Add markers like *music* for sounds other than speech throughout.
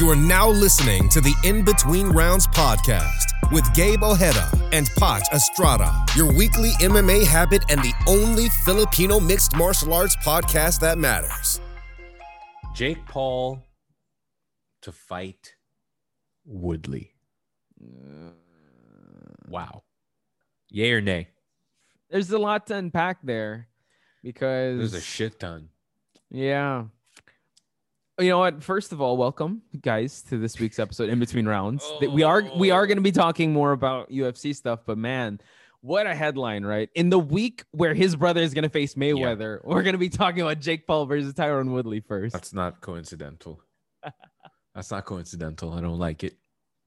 You are now listening to the In Between Rounds podcast with Gabe Ojeda and Pat Estrada, your weekly MMA habit and the only Filipino mixed martial arts podcast that matters. Jake Paul to fight Woodley. Wow. Yay or nay? There's a lot to unpack there because There's a shit ton. Yeah. You know what? First of all, welcome guys to this week's episode in between rounds. That We are we are going to be talking more about UFC stuff, but man, what a headline, right? In the week where his brother is going to face Mayweather, we're going to be talking about Jake Paul versus Tyron Woodley first. That's not coincidental. *laughs* That's not coincidental. I don't like it.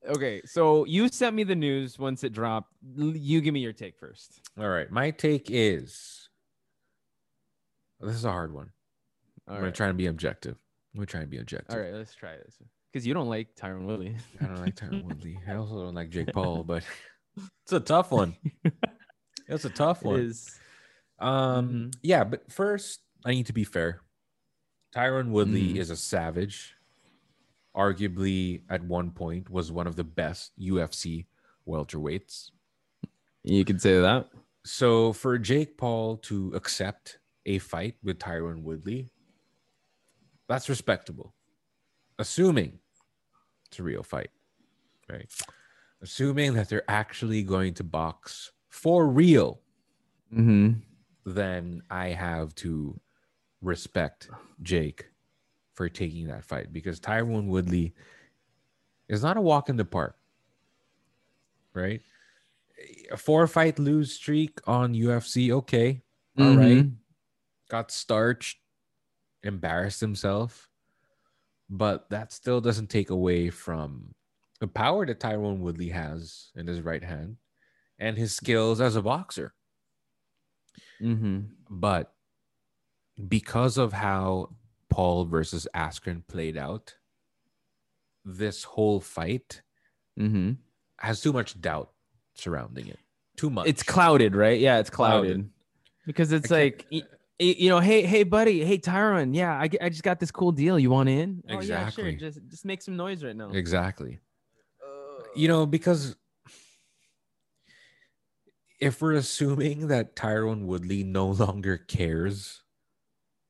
Okay, so you sent me the news once it dropped. You give me your take first. All right. My take is this is a hard one. All I'm going to try and be objective. I'm going to be objective. All right, let's try this. Because you don't like Tyron Woodley. I don't like Tyron *laughs* Woodley. I also don't like Jake Paul, but *laughs* it's a tough one. It's a tough one. is. Um, Mhm. yeah, but first I need to be fair. Tyron Woodley Mhm. is a savage. Arguably, at one point, was one of the best UFC welterweights. You could say that. So for Jake Paul to accept a fight with Tyron Woodley, that's respectable. Assuming it's a real fight, right? Assuming that they're actually going to box for real Mm-hmm. then I have to respect Jake for taking that fight because Tyron Woodley is not a walk in the park, right? A four fight lose streak on UFC, okay, all right. Mhm. got starched, embarrassed himself, but that still doesn't take away from the power that Tyron Woodley has in his right hand and his skills as a boxer. Mm-hmm. But because of how Paul versus Askren played out, this whole fight Mm-hmm. has too much doubt surrounding it. Too much. It's clouded, right? Yeah, it's clouded. Clouded. Because it's like, you know, hey, hey, buddy, hey, Tyron, yeah, I, I just got this cool deal. You want in? Oh, yeah, sure. Exactly. Just, just make some noise right now. exactly. You know, because if we're assuming that Tyron Woodley no *laughs* longer cares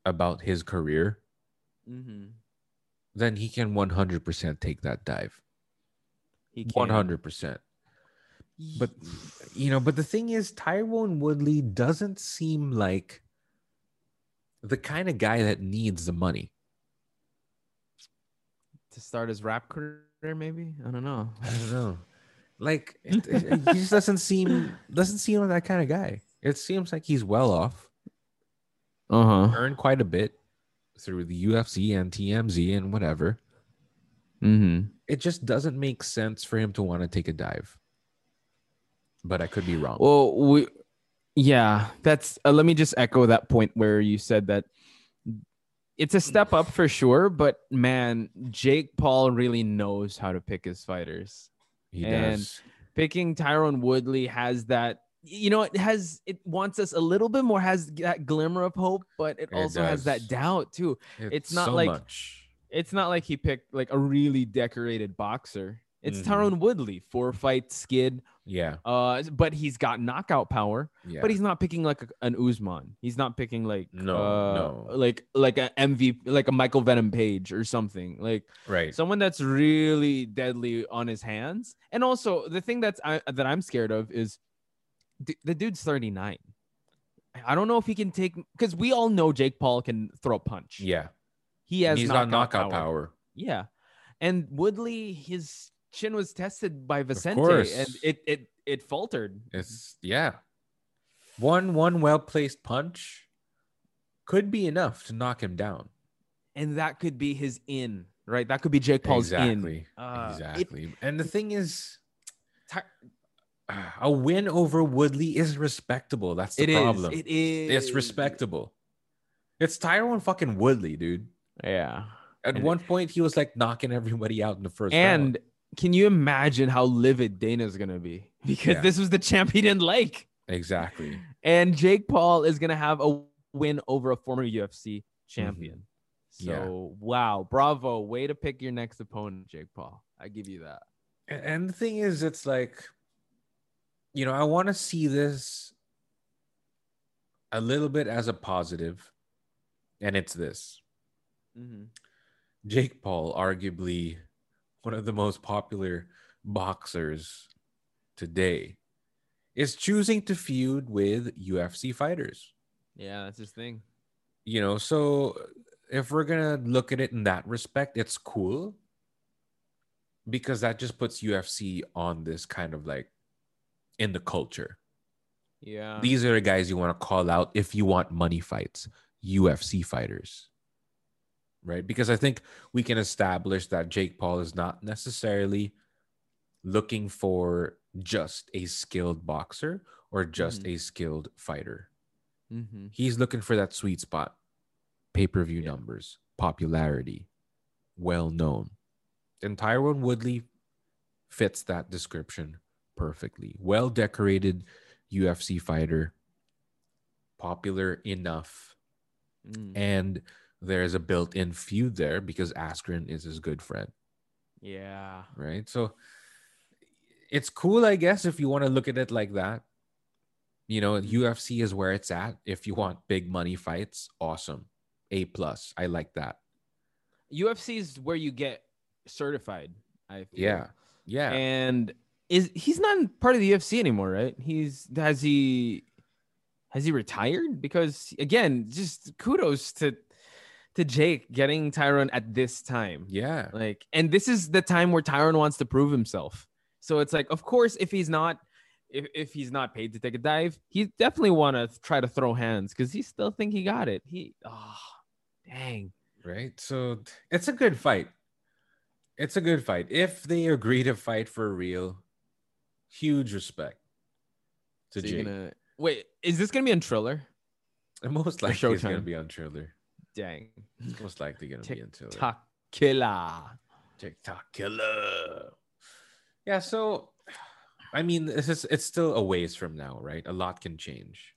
about his career, Mm-hmm. then he can 100% take that dive. He can. 100%. But you know, but the thing is, Tyron Woodley doesn't seem like the kind of guy that needs the money. to start his rap career, maybe. I don't know. I don't know. Like it, it- he just doesn't seem doesn't seem like that kind of guy. It seems like he's well off, Uh huh. earned quite a bit through the UFC and TMZ and whatever. Mm-hmm. It just doesn't make sense for him to want to take a dive. But I could be wrong. Well, we, yeah, that's. Uh, let me just echo that point where you said that it's a step up for sure, but man, Jake Paul really knows how to pick his fighters. he and- does. Picking Tyron Woodley has that. You know, it has it wants us a little bit more, has that glimmer of hope, but it, It also has that doubt too. it's not so like- much. It's not like he picked like a really decorated boxer. It's Mhm. Tyron Woodley, four fight skid. Yeah, Uh, but he's got knockout power. yeah. But he's not picking like a, an Usman. He's not picking like No, uh, no. like like a MVP, like a Michael Venom Page or something. Like right. someone that's really deadly on his hands. And also the thing that's I, that I'm scared of is d- the dude's 39. I don't know if he can take because we all know Jake Paul can throw a punch. yeah, he has he's knockout, got knockout power. power. Yeah, and Woodley, his chin was tested by Vicente, and it it it faltered. It's yeah. One one well placed punch could be enough to knock him down. and that could be his in, right? That could be Jake Paul's in. exactly. Uh, it- exactly. and the thing is, a win over Woodley is respectable. That's the It is. problem. It is. It's respectable. It's Tyron fucking Woodley, dude. Yeah. At And- one point, he was like knocking everybody out in the first And round. Can you imagine how livid Dana's gonna be? *laughs* Because Yeah. this was the champ he didn't like. Exactly. And Jake Paul is gonna have a win over a former UFC champion. So Yeah. wow, bravo, way to pick your next opponent, Jake Paul. I give you that. And the thing is, it's like, you know, I want to see this a little bit as a positive, and it's this Mm-hmm. Jake Paul, arguably one of the most popular boxers today, is choosing to feud with UFC fighters. Yeah, that's his thing. You know, so if we're gonna look at it in that respect, it's cool because that just puts UFC on this kind of like in the culture. Yeah. These are the guys you want to call out if you want money fights, UFC fighters. Right? Because I think we can establish that Jake Paul is not necessarily looking for just a skilled boxer or just a skilled fighter. mm-hmm. He's looking for that sweet spot. Pay-per-view Yeah. numbers, popularity, well known. And Tyron Woodley fits that description perfectly. Well decorated UFC fighter, popular enough, Mm. and there's a built-in feud there because Askren is his good friend, Yeah. right? So it's cool, I guess, if you want to look at it like that. You know, UFC is where it's at. If you want big money fights, awesome. A plus. I like that. UFC is where you get certified. I feel. Yeah. Yeah. And is he's not part of the UFC anymore, right? He's has he has he retired? Because again, just kudos to to Jake getting Tyron at this time. yeah. Like, and this is the time where Tyron wants to prove himself. So it's like, of course, if he's not, if, if he's not paid to take a dive, he definitely want to try to throw hands because he still think he got it. He, oh, dang. Right. So it's a good fight. It's a good fight. If they agree to fight for real, huge respect to So Jake. gonna wait. Is this gonna be on Triller? Most likely it's going to be on Triller. Dang. It's most likely going to be into Triller. TikTok killer. TikTok killer. Yeah. So, I mean, this is it's still a ways from now, right? A lot can change,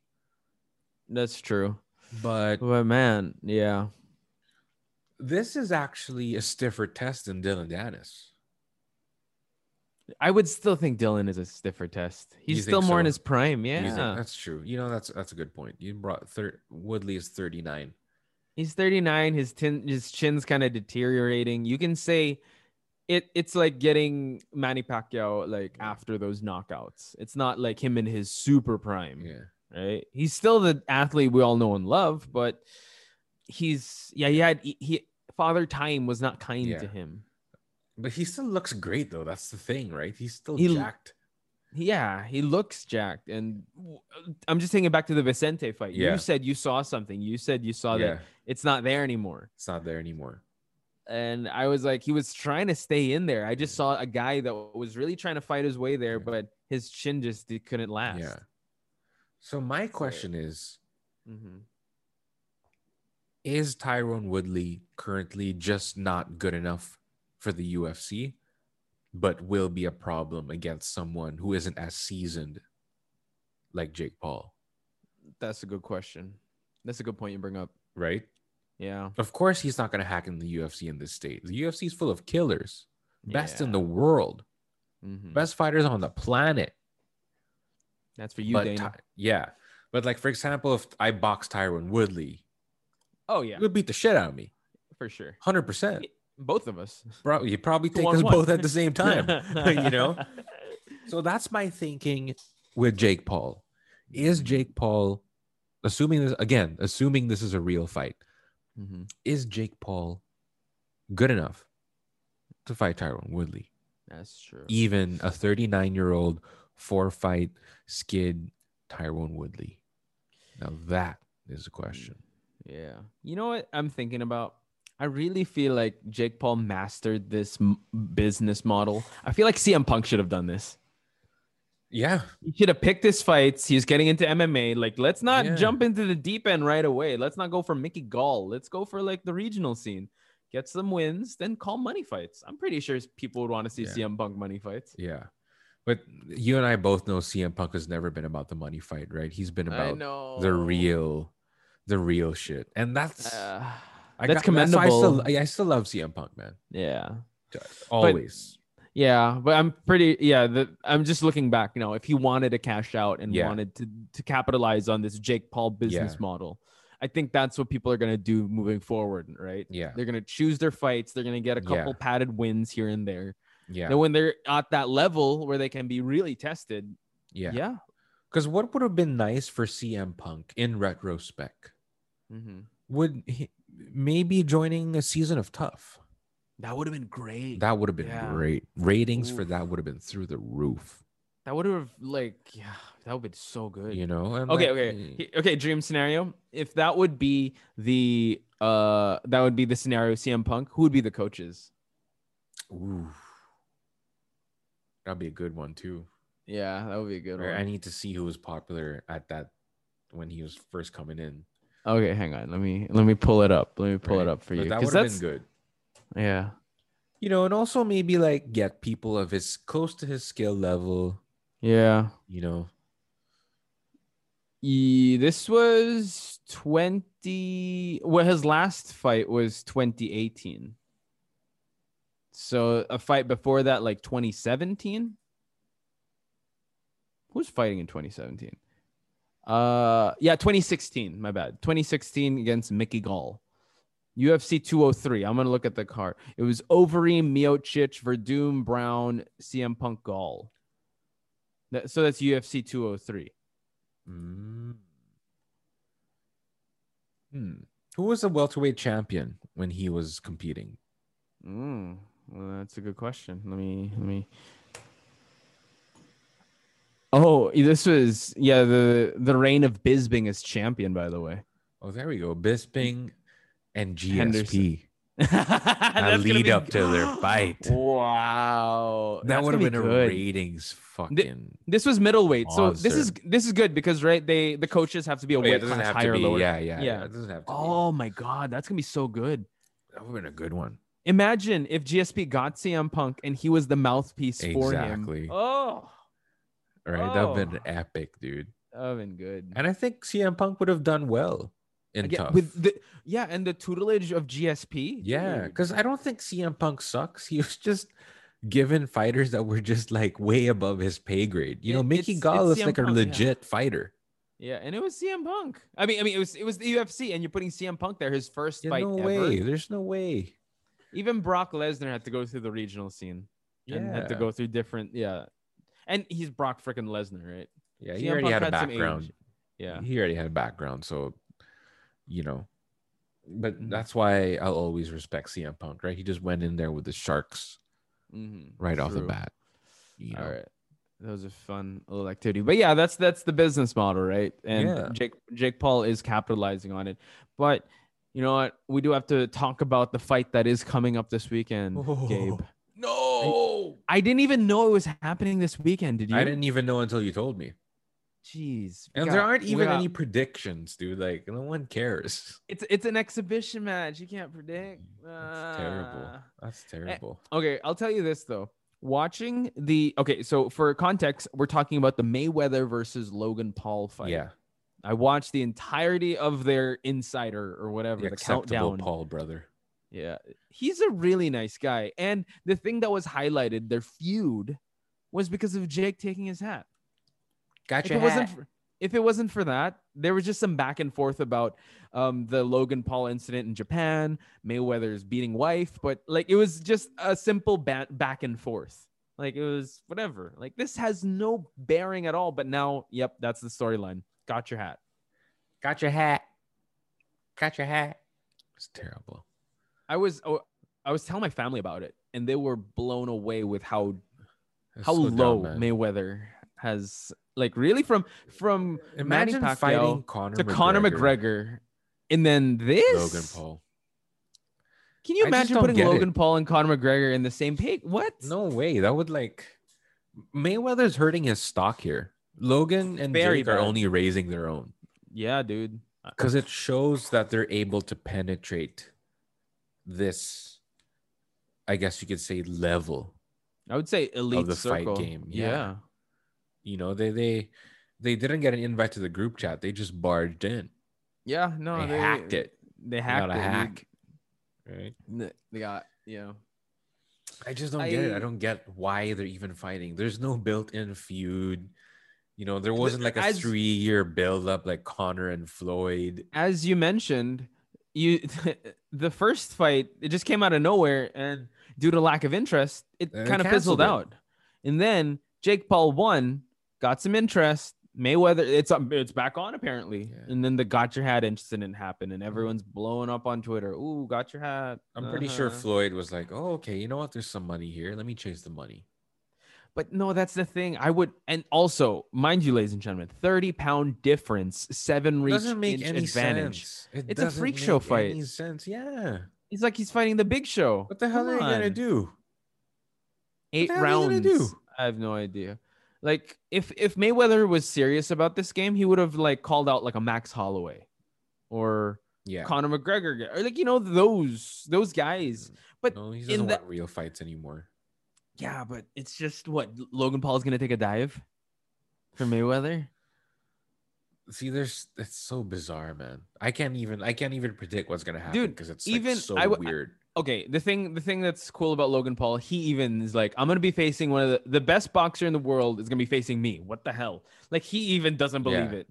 That's true. but But man, yeah. this is actually a stiffer test than Dillon Danis. I would still think Dylan is a stiffer test. He's still more in his prime. Yeah. think- that's true. You know, that's that's a good point. You brought third. Woodley is thirty nine. He's 39. His tin, his chin's kind of deteriorating. You can say it. It's like getting Manny Pacquiao like after those knockouts. It's not like him in his super prime, Yeah. right? He's still the athlete we all know and love, but he's yeah. He had he father time was not kind Yeah. to him. But he still looks great though. That's the thing, right? He's still He- jacked. Yeah, he looks jacked, and I'm just thinking back to the Vicente fight. Yeah. You said you saw something. You said you saw yeah, that it's not there anymore. it's not there anymore. and I was like, he was trying to stay in there. I just saw a guy that was really trying to fight his way there, Yeah. but his chin just couldn't last. Yeah. So my question is: Mhm. Is Tyron Woodley currently just not good enough for the UFC, but will be a problem against someone who isn't as seasoned like Jake Paul? That's a good question. That's a good point you bring up. Right. Yeah. Of course, he's not going to hack in the UFC in this state. The UFC is full of killers, best in the world, Mhm. best fighters on the planet. That's for you, but Dana. Ty- yeah, but like for example, if I box Tyron Woodley, oh yeah, he would beat the shit out of me, for sure. hundred percent. Both of us. Bro, you probably take us one. both at the same *laughs* time, you know. *laughs* So that's my thinking with Jake Paul. Is Jake Paul, assuming this again, assuming this is a real fight, Mhm. is Jake Paul good enough to fight Tyron Woodley? That's true. Even a 39 year old four fight skid Tyron Woodley. Now that is a question. Yeah. You know what I'm thinking about? I really feel like Jake Paul mastered this m- business model. I feel like CM Punk should have done this. Yeah, He should have picked his fights. He's getting into MMA. Like, let's not Yeah. jump into the deep end right away. Let's not go for Mickey Gall. Let's go for like the regional scene. Get some wins, then call money fights. I'm pretty sure people would want to see Yeah. CM Punk money fights. yeah. But you and I both know CM Punk has never been about the money fight, right? He's been about the real, the real shit. And that's Uh, I That's got- why I still, commendable. I still love CM Punk, man. Yeah. Always. Yeah, but I'm pretty yeah, the, I'm just looking back, you know, if he wanted to cash out and Yeah. wanted to to capitalize on this Jake Paul business Yeah. model. I think that's what people are going to do moving forward, right? yeah. They're going to choose their fights, they're going to get a couple Yeah. padded wins here and there. Yeah. Then when they're at that level where they can be really tested, yeah. yeah. Because what would have been nice for CM Punk in retrospect Mhm. would he, maybe joining a season of TUF. That would have been great. That would have been Yeah. great. Ratings for that would have been through the roof. That would have like yeah, that would have been so good. You know. And okay, like, okay, okay. Dream scenario. If that would be the uh, that would be the scenario. CM Punk. Who would be the coaches? Ooh. That'd be a good one too. Yeah, that would be a good Or I need to see who was popular at that when he was first coming in. Okay, hang on. Let me let me pull it up. Let me pull it up for But you. That would have that's been good. yeah. You know, and also maybe like get people of his close to his skill level. Yeah. You know, Ye- this was 20 well his last fight was 2018 so a fight before that like 2017 who's fighting in 2017 uh yeah 2016 my bad 2016 against mickey gall ufc 203 i'm gonna look at the card it was overeem miocic werdum browne cm punk gall That- so that's ufc 203 Mm. Hmm. Who was the welterweight champion when he was competing? Mm, well, that's a good question. Let me let me. Oh, this was yeah the the reign of Bisping as champion. By the way, Oh, there we go. Bisping and GSP. *laughs* A lead be- up to their *gasps* fight. Wow, That would have gonna been be a ratings fucking. This was middleweight, so this is this is good because right they the coaches have to be a Oh, yeah, weight it class higher be. lower. Yeah, yeah, yeah, Yeah. It doesn't have to. Oh my god, that's gonna be so good. that would have been a good one. Imagine if GSP got CM Punk and he was the mouthpiece for Exactly. him. Oh, right, that would have been Oh. epic, dude. that would have been good. And I think CM Punk would have done well in Again, tough. with the yeah, and the tutelage of GSP. Yeah, because I don't think CM Punk sucks. He was just given fighters that were just like way above his pay grade. You know, It- Mickey Gall is like a Punk, yeah. legit fighter. yeah, and it was CM Punk. I mean, I mean, it was it was the UFC, and you're putting CM Punk there, his first Yeah, fight no ever. way. There's no way. Even Brock Lesnar had to go through the regional scene and had to go through different. Yeah, and he's Brock freaking Lesnar, right? Yeah, he CM already Punk had a had background. Yeah, He already had a background, so you know. But Mhm. that's why I'll always respect CM Punk, right? He just went in there with the sharks Mhm, right off the bat. You know? All right. That was a fun little activity. But yeah, that's that's the business model, right? And Yeah. Jake Jake Paul is capitalizing on it. But you know what? We do have to talk about the fight that is coming up this weekend, Gabe. I didn't even know it was happening this weekend. Did you? I didn't even know until you told me. Jeez. And there aren't even any predictions, dude. Like no one cares. It's it's an exhibition match. You can't predict. That's terrible. Ah. That's terrible. Okay, I'll tell you this though. Watching the okay, so for context, we're talking about the Mayweather versus Logan Paul fight. Yeah, I watched the entirety of their insider or whatever, the the, acceptable countdown. Paul brother. Yeah. He's a really nice guy. And the thing that was highlighted, their feud, was because of Jake taking his hat. Gotcha. If it wasn't for, if it wasn't for that, there was just some back and forth about um, the Logan Paul incident in Japan, Mayweather's beating wife, but like it was just a simple ba- back and forth. Like it was whatever. Like this has no bearing at all. But now, yep, that's the storyline. Got your hat. Got your hat. Got your hat. It's terrible. I was oh, I was telling my family about it, and they were blown away with how It's how so low man. Mayweather has like really from from Imagine Manny Pacquiao fighting Conor to Conor McGregor, and then this Logan Paul. Can you imagine putting get it. Logan Paul and Conor McGregor in the same pig? What? No way. That would like Mayweather's hurting his stock here. Logan and Very Jake are only raising their own Yeah, dude. because it shows that they're able to penetrate this, I guess you could say, level. I would say elite the fight game, Yeah. yeah. You know, they they they didn't get an invite to the group chat. They just barged in. Yeah. No, they, they, hacked it. They They hacked got a it. hack. right? They got you know. I just don't get it. I I- don't get why they're even fighting. There's no built-in feud. You know, there wasn't like a as- three-year build-up like Conor and Floyd. As you mentioned, you *laughs* the first fight it just came out of nowhere, and due to lack of interest, it And kind of fizzled it. out. And then Jake Paul won, got some interest. Mayweather, it's um, it's back on apparently, Yeah. and then the got your hat incident happened, and everyone's blowing up on Twitter. Ooh, got your hat. I'm pretty sure Uh-huh. Floyd was like, "Oh, okay, you know what? There's some money here. Let me chase the money." But no, that's the thing. I would, and also, mind you, ladies and gentlemen, 30 pound difference, seven It reach doesn't make inch any advantage. sense. It It's a freak show fight. Any sense? Yeah. It's like he's fighting the big show. What the hell Come are they gonna do? Eight the hell are you rounds. do? I have no idea. Like if if Mayweather was serious about this game, he would have like called out like a Max Holloway or Yeah. Conor McGregor or like you know those those guys. Mm. But no, he doesn't the- want real fights anymore. Yeah, but it's just what Logan Paul is gonna take a dive for Mayweather. See, there's it's so bizarre, man. I can't even I can't even predict what's gonna happen Dude, because it's even- like so I w- weird. okay the thing the thing that's cool about logan paul he even is like i'm gonna be facing one of the the best boxer in the world is gonna be facing me what the hell like he even doesn't believe Yeah. it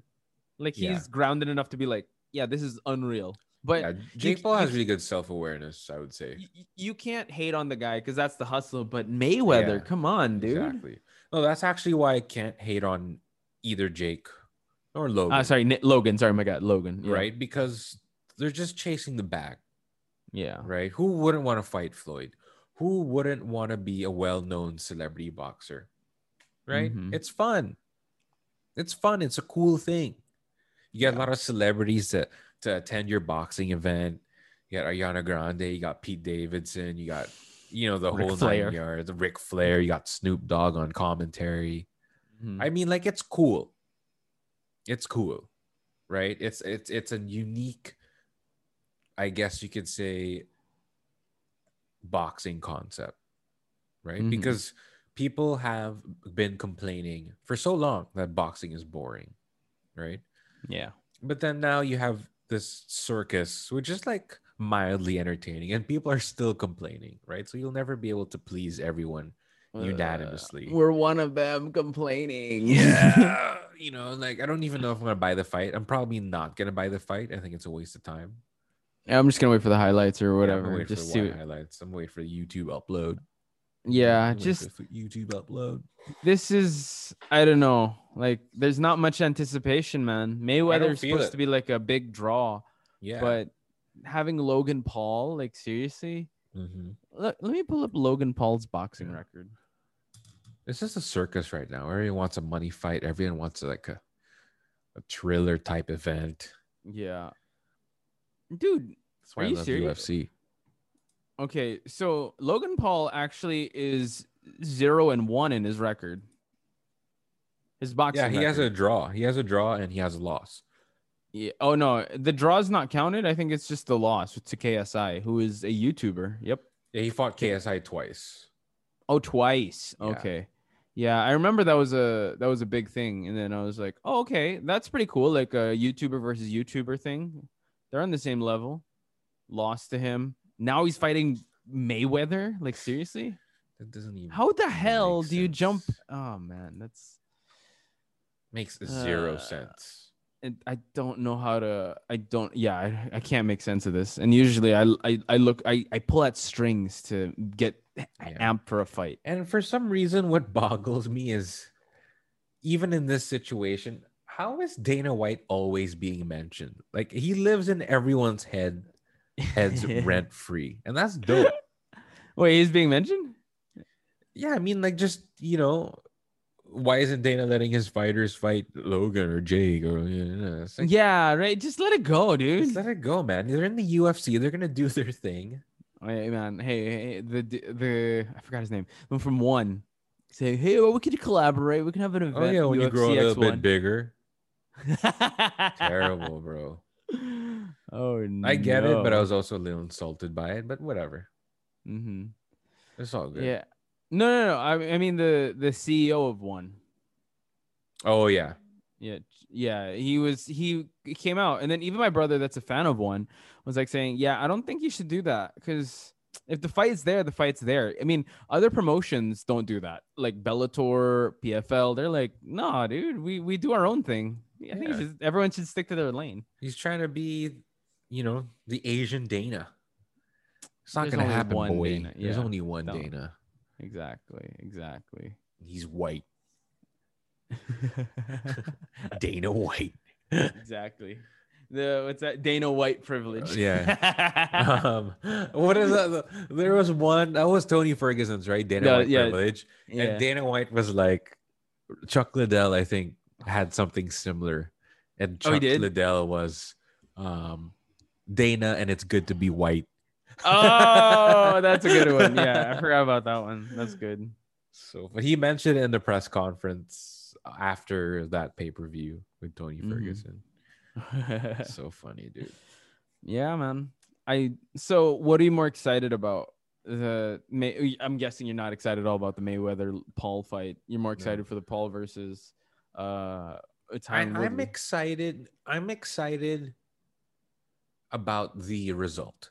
like he's Yeah. grounded enough to be like yeah this is unreal but yeah, Jake you- Paul has c- really good self awareness. I would say. y- y- you can't hate on the guy because that's the hustle but mayweather Yeah, come on dude Exactly. No, that's actually why I can't hate on either Jake or Logan. uh, sorry Ni- logan sorry my god logan yeah. Right? Because they're just chasing the bag. yeah right? Who wouldn't want to fight Floyd? Who wouldn't want to be a well-known celebrity boxer? Right? Mhm. It's fun. It's fun. It's a cool thing. You get a lot of celebrities to to attend your boxing event. You got Ariana Grande, you got Pete Davidson, you got you know the Ric whole Flair. nine yards, Ric Flair, you got Snoop Dogg on commentary. Mhm. I mean, like it's cool. It's cool, right? It's it's it's a unique, I guess you could say, boxing concept, right? Mhm. Because people have been complaining for so long that boxing is boring, right? yeah But then now you have this circus, which is like mildly entertaining, and people are still complaining, right? So you'll never be able to please everyone uh, unanimously. we're one of them complaining. *laughs* Yeah you know like i don't even know if i'm gonna buy the fight. I'm probably not gonna buy the fight. I think it's a waste of time. Yeah, i'm just gonna wait for the highlights or Yeah, I'm whatever wait just for see the what- highlights. I'm waiting for the youtube upload yeah I'm just youtube upload this is I don't know. Like there's not much anticipation, man. Mayweather's supposed it. to be like a big draw, yeah but having Logan Paul, like seriously, Mhm. let, let me pull up Logan Paul's boxing Yeah. record. it's just a circus right now everyone wants a money fight everyone wants like a, a thriller type event Yeah. Dude, that's why Are i you love serious? ufc okay, so Logan Paul actually is zero and one in his record. His boxing yeah he has a draw he has a draw and he has a loss Yeah. Oh no, the draw's not counted. I think it's just the loss to KSI, who is a YouTuber. Yep. yeah he fought ksi twice Oh, twice. Yeah. Okay. Yeah, I remember that was a that was a big thing, and then I was like, oh, okay, that's pretty cool. Like a YouTuber versus YouTuber thing. They're on the same level. Lost to him. Now he's fighting Mayweather. Like seriously, that doesn't even how the hell do you jump? Oh man, that's. makes zero Uh, sense And I don't know how to. I don't. Yeah, I, I can't make sense of this. And usually, I I, I look. I I pull at strings to get amped for a fight. And for some reason, what boggles me is even in this situation, how is Dana White always being mentioned? Like he lives in everyone's head, heads *laughs* rent free. And that's dope. *laughs* Wait, he's being mentioned. Yeah, I mean, like just you know, why isn't Dana letting his fighters fight Logan or Jake or you know, like, Yeah, right. Just let it go, dude. just let it go, man. They're in the UFC, they're gonna do their thing. Hey man, hey, hey, the the I forgot his name. From one. Say, hey, well, we could collaborate. We can have an oh, event. Oh yeah, when you grow a UFC little bit X1." bigger. *laughs* Terrible, bro. Oh no. I get it, but I was also a little insulted by it. But whatever, Mm-hmm. it's all good. Yeah. No, no, no. I, I mean the the CEO of one. Oh yeah, Yeah, yeah, he was he came out, and then even my brother, that's a fan of one, was like saying, "Yeah, I don't think you should do that because if the fight's there, the fight's there." I mean, other promotions don't do that, like Bellator, PFL. They're like, "Nah, dude, we we do our own thing. I think Yeah. everyone should stick to their lane." He's trying to be, you know, the Asian Dana. It's not There's gonna happen, boy. Dana. There's Yeah. only one No. Dana. Exactly, exactly. He's white. *laughs* Dana White. exactly. The what's that? Dana White privilege. Yeah. *laughs* um, what is that? There was one that was Tony Ferguson's, right? Dana Yeah, White yeah. privilege. yeah. And Dana White was like Chuck Liddell, I think, had something similar. And Oh, Chuck did? Liddell was um Dana and it's good to be white. oh, *laughs* that's a good one. Yeah, I forgot about that one. That's good. So but he mentioned in the press conference after that pay-per-view with Tony Mhm. Ferguson. *laughs* so funny, dude. yeah, man. I so what are you more excited about? The May, I'm guessing you're not excited at all about the Mayweather Paul fight. You're more excited for the Paul versus uh I, I'm excited. I'm excited about the result.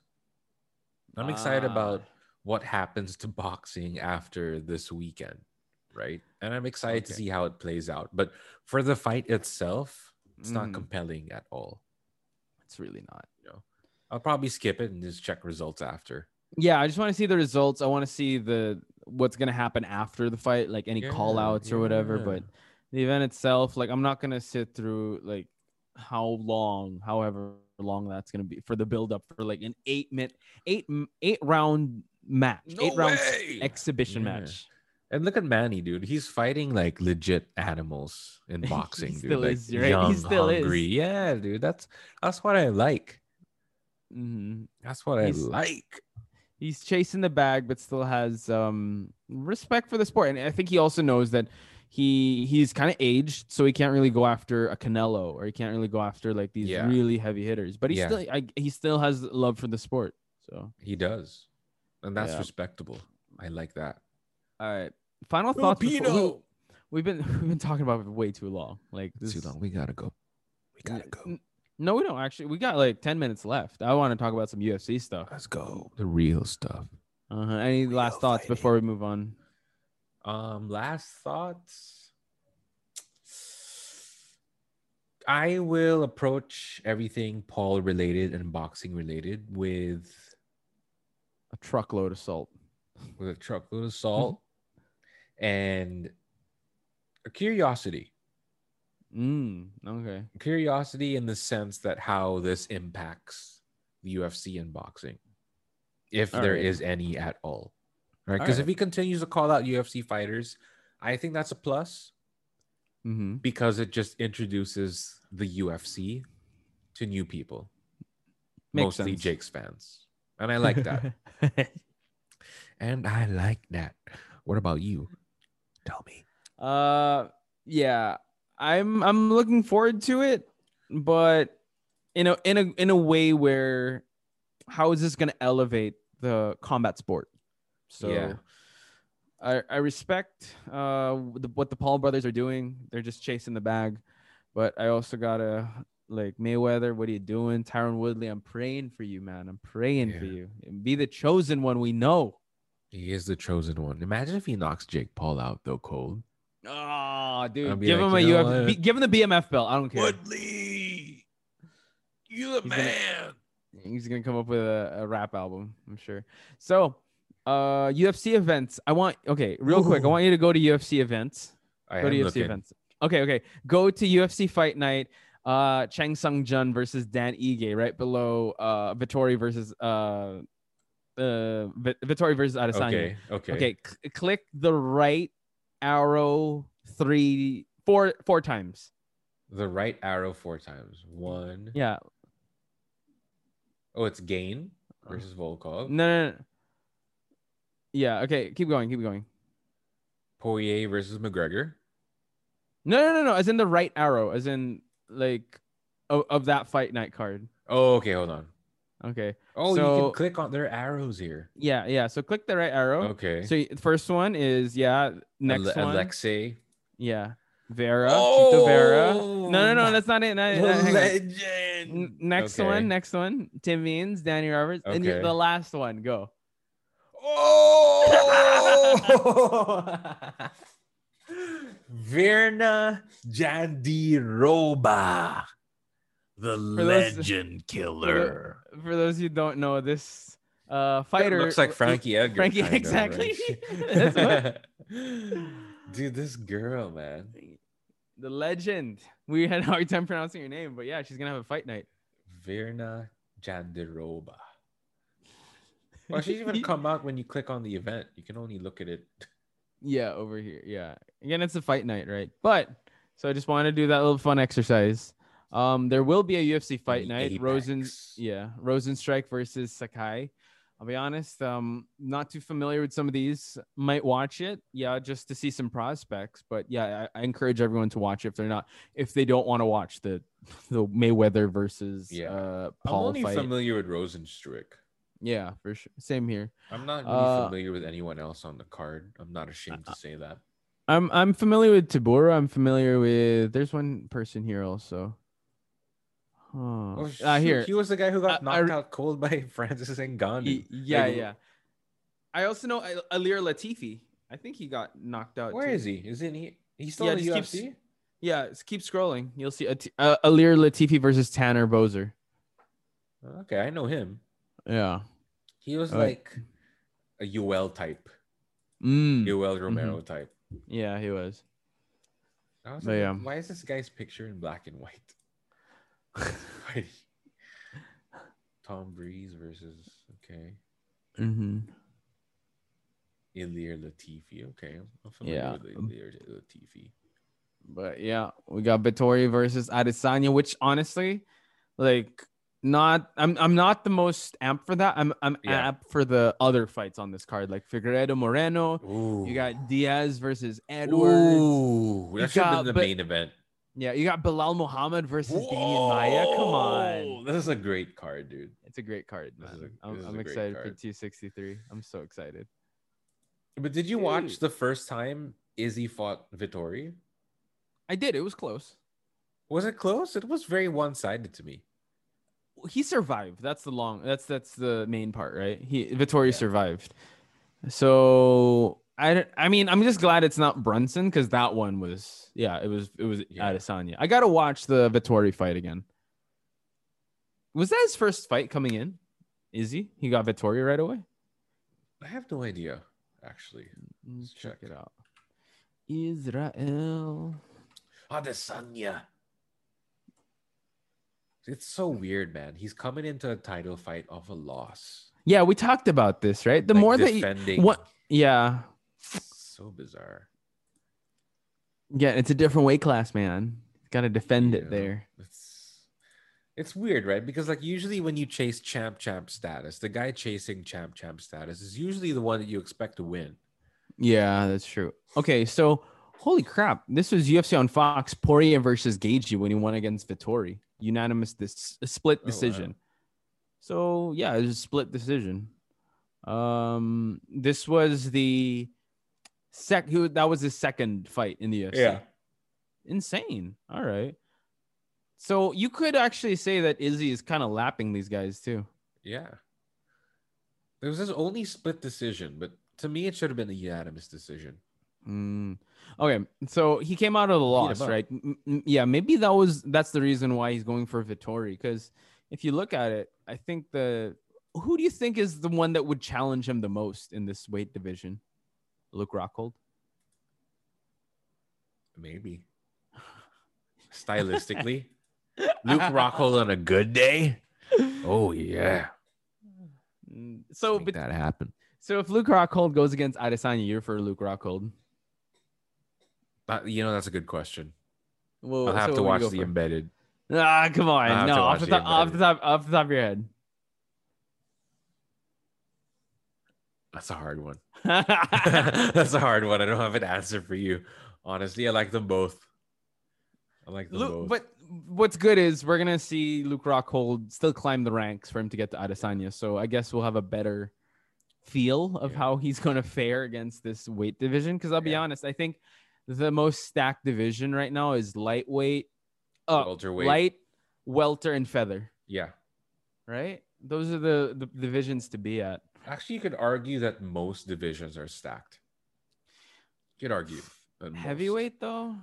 I'm excited Ah. about what happens to boxing after this weekend, right? And I'm excited to see how it plays out. But for the fight itself, it's not Mhm. compelling at all. It's really not. You know, I'll probably skip it and just check results after. Yeah, I just want to see the results. I want to see the what's gonna happen after the fight, like any Yeah, call outs or whatever. yeah. But the event itself, like I'm not gonna sit through like how long, however long that's gonna be for the build up for like an eight minute, eight eight round match, eight round exhibition Yeah. match. And look at Manny, dude. He's fighting like legit animals in *laughs* He boxing, dude. still like, is, right? He Young, still is. hungry. Yeah, dude. That's that's what I like. hmm That's what He's- I like. He's chasing the bag, but still has um respect for the sport, and I think he also knows that he he's kind of aged, so he can't really go after a Canelo or he can't really go after like these Yeah. really heavy hitters. But he Yeah. still I, he still has love for the sport. So He does. And that's Yeah. respectable. I like that. all right, final thoughts. before- we, have been *laughs* we've been talking about it way too long. Like this, Too long. We gotta go. We gotta go. No, we don't actually. We got like ten minutes left. I want to talk about some UFC stuff. Let's go. The real stuff. Uh-huh. Any last thoughts fighting. before we move on? Um, last thoughts. I will approach everything Paul related and boxing related with A truckload of salt. with a truckload of salt and a curiosity. Mm, okay. Curiosity in the sense that how this impacts the UFC and boxing, if there is Alright. any at all. Right? Because if he continues to call out UFC fighters, I think that's a plus. Mm-hmm. because it just introduces the UFC to new people, Makes mostly sense. Jake's fans, and I *laughs* like that. and I like that. What about you? Tell me. uh, yeah, I'm I'm looking forward to it, but in a in a in a way where how is this going to elevate the combat sport? So. Yeah. I, I respect uh the, what the Paul brothers are doing. They're just chasing the bag, but I also gotta like Mayweather. What are you doing, Tyron Woodley? I'm praying for you, man. I'm praying for you. Be the chosen one. We know. He is the chosen one. Imagine if he knocks Jake Paul out though, cold. Oh, dude, give like, him a you know UF, what? give him the BMF belt. I don't care. Woodley, you the He's gonna- man. He's gonna come up with a, a rap album, I'm sure. So, uh, UFC events. I want okay, real quick. I want you to go to UFC events. I go to UFC looking. events. Okay, okay. Go to UFC Fight Night. Uh, Chan Sung Jung versus Dan Ige, right below uh Vettori versus uh uh Vi- Vettori versus Adesanya. Okay, okay, Okay, cl- click the right arrow three, four, four times. The right arrow four times. One. Yeah. Oh, it's Gane versus Volkov. No, no, no. Yeah. Okay. Keep going. Keep going. Poirier versus McGregor. No, no, no, no. As in the right arrow. As in like of, of that fight night card. Oh, okay. Hold on. Okay. Oh, you can click on their arrows here. Yeah. Yeah. So click the right arrow. Okay. So first one is yeah. Next Ale- one. Alexei Yeah. Vera, Chito oh! Vera. Oh, No, no, no, that's not it. No, no, uh, hang on. legend. N- Next Okay. one, next one. Tim Means, Danny Roberts, and Okay. the last one. Go. Oh, *laughs* Virna Jandiroba, the legend killer. For those who don't know, this uh fighter looks like Frankie Edgar. Frankie, exactly. *laughs* right? Dude, this girl, man. the legend. We had a hard time pronouncing her name, but yeah, she's gonna have a fight night. Virna Jandiroba. Well, she's even *laughs* come out when you click on the event. You can only look at it. Yeah, over here. Yeah. Again, it's a fight night, right? But so I just wanted to do that little fun exercise. Um, there will be a UFC fight night. Rosen, Apex. yeah, Rozenstruik versus Sakai. I'll be honest, um, not too familiar with some of these. Might watch it, yeah, just to see some prospects. But yeah, I, I encourage everyone to watch it if they're not, if they don't want to watch the *laughs* the Mayweather versus Yeah. uh, I'm Paul only fight. familiar with Rozenstruik. Yeah, for sure. Same here. I'm not really Uh, familiar with anyone else on the card. I'm not ashamed to say that. I'm I'm familiar with Tabora. I'm familiar with. There's one person here also. Oh, Oh, uh, here. He was the guy who got I- I knocked re- out cold by *laughs* Francis Ngannou. Y- yeah, Like, yeah. I also know Al- Ilir Latifi. I think he got knocked out. Where too. is he? Isn't he? He's still Yeah, in the just keeps- UFC. Yeah, keep scrolling. You'll see uh, Ilir Latifi versus Tanner Boser. Okay, I know him. Yeah. He was Oh. like a Yoel type, Mm. Yoel Romero type. Yeah, he was. I was But like, yeah. why is this guy's picture in black and white? *laughs* Tom Breese versus okay, Mm-hmm. Ilir Latifi. Okay, I'm familiar Yeah. with Ilir Latifi. But yeah, we got Vettori versus Adesanya, which honestly, like, not I'm I'm not the most amped for that. I'm I'm Yeah. amped for the other fights on this card, like Figueiredo Moreno. Ooh, You got Diaz versus Edwards. Ooh, You that should have been the but- main event. Yeah, you got Belal Muhammad versus Demian Maia. Come on, This is a great card, dude. it's a great card, man. a- I'm, I'm a great excited for 263. I'm so excited. But did you watch the first time Izzy fought Vettori? I did. It was close. Was it close? It was very one-sided to me. He survived. That's the long. That's that's the main part, right? He Vettori Yeah. survived. So I I mean I'm just glad it's not Brunson because that one was yeah it was it was Yeah. Adesanya. I gotta watch the Vettori fight again. Was that his first fight coming in? Is he? He got Vettori right away. I have no idea, actually. Let's check check. it out. Israel. Adesanya. It's so weird, man. He's coming into a title fight off a loss. Yeah, we talked about this, right? The Like, more that you, defending. what yeah. So bizarre. Yeah, it's a different weight class, man. Got to defend it there. It's it's weird, right? Because like usually when you chase champ champ status, the guy chasing champ champ status is usually the one that you expect to win. Yeah, that's true. Okay, so holy crap, this was UFC on Fox. Poirier versus Gaethje when he won against Vettori, unanimous this split wow. decision. So yeah, it was a split decision. Um, this was the sec. Who that was his second fight in the UFC. Yeah. Insane. All right. So you could actually say that Izzy is kind of lapping these guys too. Yeah. There was this only split decision, but to me it should have been a unanimous decision. Mm. Okay, so he came out of the loss, right? M- yeah, maybe that was that's the reason why he's going for Vettori. Because if you look at it, I think the who do you think is the one that would challenge him the most in this weight division? Luke Rockhold. Maybe. *laughs* Stylistically. Luke Rockhold on a good day. Oh yeah. So, Make but, that happen. so if Luke Rockhold goes against Adesanya, you're for Luke Rockhold. Uh, you know, that's a good question. Well, I'll have so to watch the for? embedded. Ah, come on. No, off the, the top, off the top, off the top of your head. That's a hard one. *laughs* *laughs* That's a hard one. I don't have an answer for you. Honestly, I like them both. I like them Luke, both. but what's good is we're gonna see Luke Rockhold still climb the ranks for him to get to Adesanya. So I guess we'll have a better feel of Yeah. how he's gonna fare against this weight division. Because I'll be Yeah. honest, I think the most stacked division right now is lightweight, uh, Welterweight. light, welter, and feather. Yeah. Right? Those are the, the divisions to be at. Actually, you could argue that most divisions are stacked. You could argue. Heavyweight though,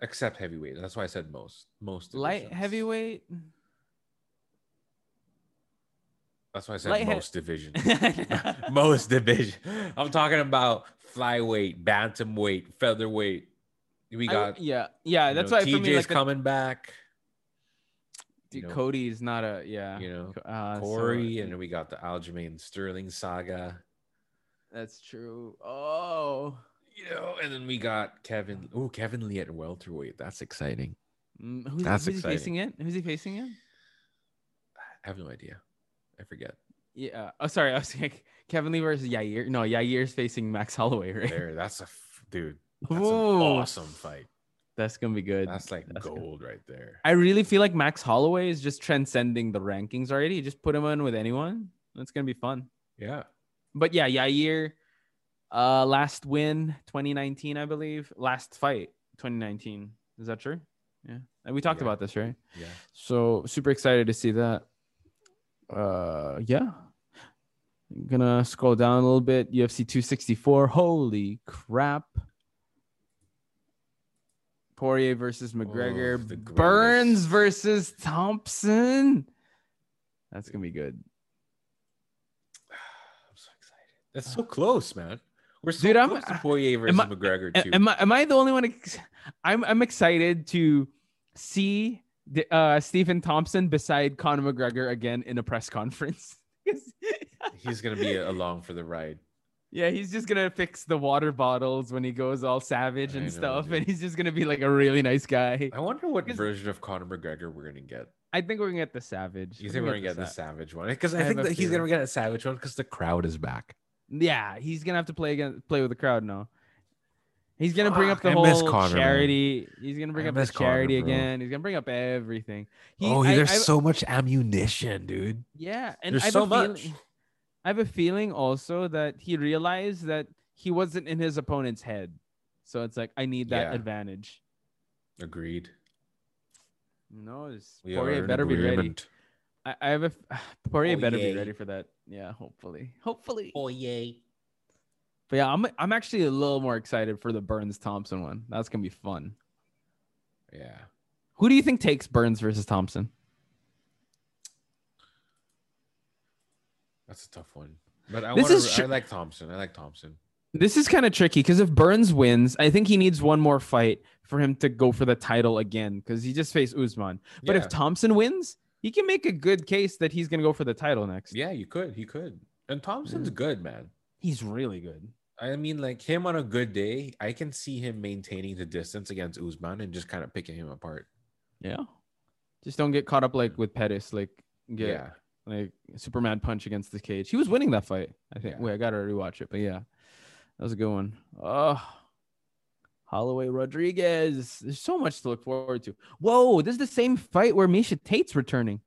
Except heavyweight. That's why I said most. Most. light heavyweight. That's why I said Light most division. *laughs* *laughs* most division. I'm talking about flyweight, bantamweight, featherweight. We I- got yeah, yeah. That's know, why for TJ's me, like the, coming back. dude, you know, Cody is not a yeah. You know, uh, so- Corey, and then we got the Aljamain Sterling saga. that's true. Oh, You know, and then we got Kevin. Oh, Kevin Lee at welterweight. That's exciting. Mm, who's, That's who's he facing it? Who's he facing it? I have no idea. I forget. Yeah. Oh, sorry. I was *laughs* like Kevin Lee versus Yair. No, Yair's facing Max Holloway, right? There, that's a f- dude. That's an awesome fight. That's gonna be good. That's like That's good. gold right there. I really feel like Max Holloway is just transcending the rankings already. You just put him in with anyone. That's gonna be fun. Yeah. But yeah, Yair, uh, last win 2019, I believe. Last fight 2019. Is that true? Yeah. And we talked Yeah. about this, right? Yeah. So super excited to see that. Uh, yeah. I'm gonna scroll down a little bit. UFC 264. Holy crap! Poirier versus McGregor. Oh, Burns versus Thompson. That's gonna be good, *sighs* I'm so excited. That's so close, man. We're so Dude, I'm- close to Poirier versus I- McGregor too. Am I am I the only one? ex- I'm I'm excited to see uh, Stephen Thompson beside Conor McGregor again in a press conference. *laughs* He's gonna be along for the ride. Yeah, he's just gonna fix the water bottles when he goes all savage and know, stuff, dude. and he's just gonna be like a really nice guy. I wonder what version of Conor McGregor we're gonna get. I think we're gonna get the savage. You think we're gonna get the sa- Savage one? Because I I, think that he's gonna get a Savage one because the crowd is back. Yeah, he's gonna have to play again, play with the crowd now. He's gonna bring up the I miss whole Conor, man. charity. He's gonna bring I up the miss charity bro. again. He's gonna bring up everything. He, oh, I- there's I- so much ammunition, dude. Yeah, and There's I have so a feeling, much. I have a feeling also that he realized that he wasn't in his opponent's head, so it's like I need that Yeah. advantage. Agreed. No, it's We Poirier are in better be ready. I, I have a *sighs* Poirier Oh, better yay. be ready for that. Yeah, hopefully, hopefully. Oh yay! But yeah, I'm I'm actually a little more excited for the Burns Thompson one. That's gonna be fun. Yeah. Who do you think takes Burns versus Thompson? That's a tough one. But I want to. tr- I like Thompson. I like Thompson. This is kind of tricky because if Burns wins, I think he needs one more fight for him to go for the title again because he just faced Usman. But yeah. if Thompson wins, he can make a good case that he's gonna go for the title next. yeah, you could. He could. And Thompson's Yeah. good, man. He's really good. I mean, like him on a good day, I can see him maintaining the distance against Usman and just kind of picking him apart. Yeah. Just don't get caught up like with Pettis, like get Yeah. like Superman punch against the cage. He was winning that fight. I think. Yeah. Wait, I gotta rewatch it, but yeah, that was a good one. Oh, Holloway Rodriguez. There's so much to look forward to. Whoa, this is the same fight where Miesha Tate's returning.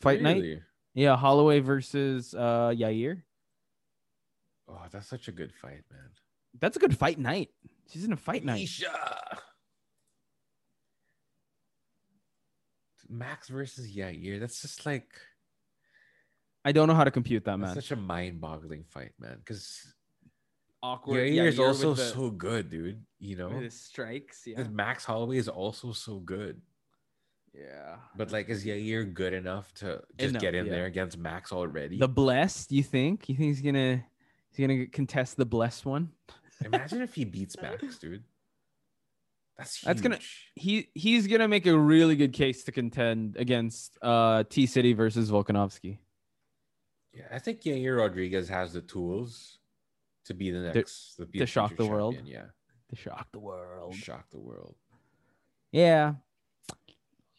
Fight night. Yeah, Holloway versus uh Yair. Oh, that's such a good fight, man. That's a good fight night. She's in a fight night. Isha. Max versus Yair. That's just like I don't know how to compute that, that's man. such a mind-boggling fight, man. Because Awkward. Yair is also the- so good, dude. You know, with his strikes. Yeah. Max Holloway is also so good. Yeah. But like, is Yair good enough to just Enough, get in yeah. there against Max already? The blessed, you think? You think he's gonna he's gonna contest the blessed one? Imagine if he beats Max, dude. That's huge. That's gonna- He he's gonna make a really good case to contend against uh T City versus Volkanovski. Yeah, I think Yair Rodriguez has the tools to be the next the to shock the world. Yeah, To shock the world. shock the world. Yeah.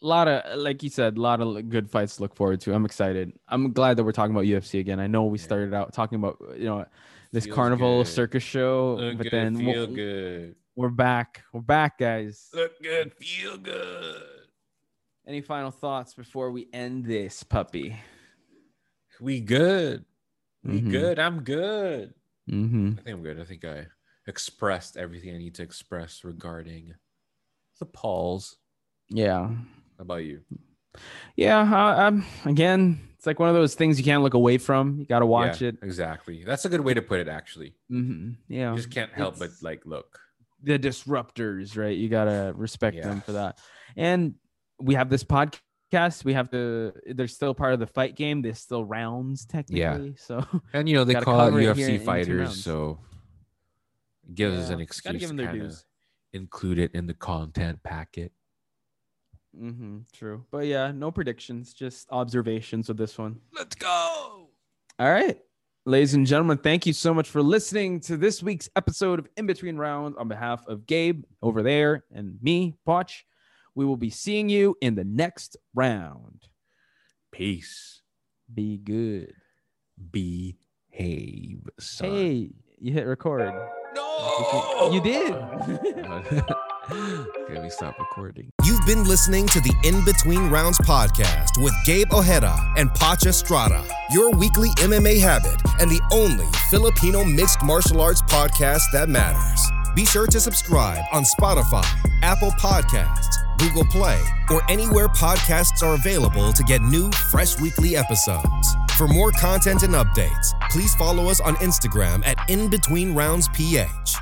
A lot of like you said, a lot of good fights to look forward to. I'm excited. I'm glad that we're talking about UFC again. I know we Yeah. started out talking about you know this Feels carnival good. circus show, Look but good, then feel we'll- good. we're back. We're back, guys. Look good, feel good. Any final thoughts before we end this puppy? We good. We Mhm. good. I'm good. Mm-hmm. I think I'm good. I think I expressed everything I need to express regarding the Pauls. Yeah. How about you? Yeah. Uh, um, again, it's like one of those things you can't look away from. You got to watch Yeah, it. Exactly. That's a good way to put it, actually. hmm Yeah. You just can't help but like look. the disruptors, right? You gotta respect them for that. And we have this podcast. We have to. They're still part of the fight game. There's still rounds technically. Yeah. So And you know, they call it UFC fighters, so it gives us an excuse give to kind of include it in the content packet. Hmm true. But yeah, no predictions, just observations of this one. Let's go. All right. Ladies and gentlemen, thank you so much for listening to this week's episode of In Between Rounds. On behalf of Gabe over there and me, Potch, we will be seeing you in the next round. Peace. Be good. Behave, son. Hey, you hit record. no, You did. *laughs* *laughs* Can we stop recording? You've been listening to the In Between Rounds podcast with Gabe Ojeda and Pacha Estrada, your weekly MMA habit and the only Filipino mixed martial arts podcast that matters. Be sure to subscribe on Spotify, Apple Podcasts, Google Play, or anywhere podcasts are available to get new, fresh weekly episodes. For more content and updates, please follow us on Instagram at In Between Rounds PH.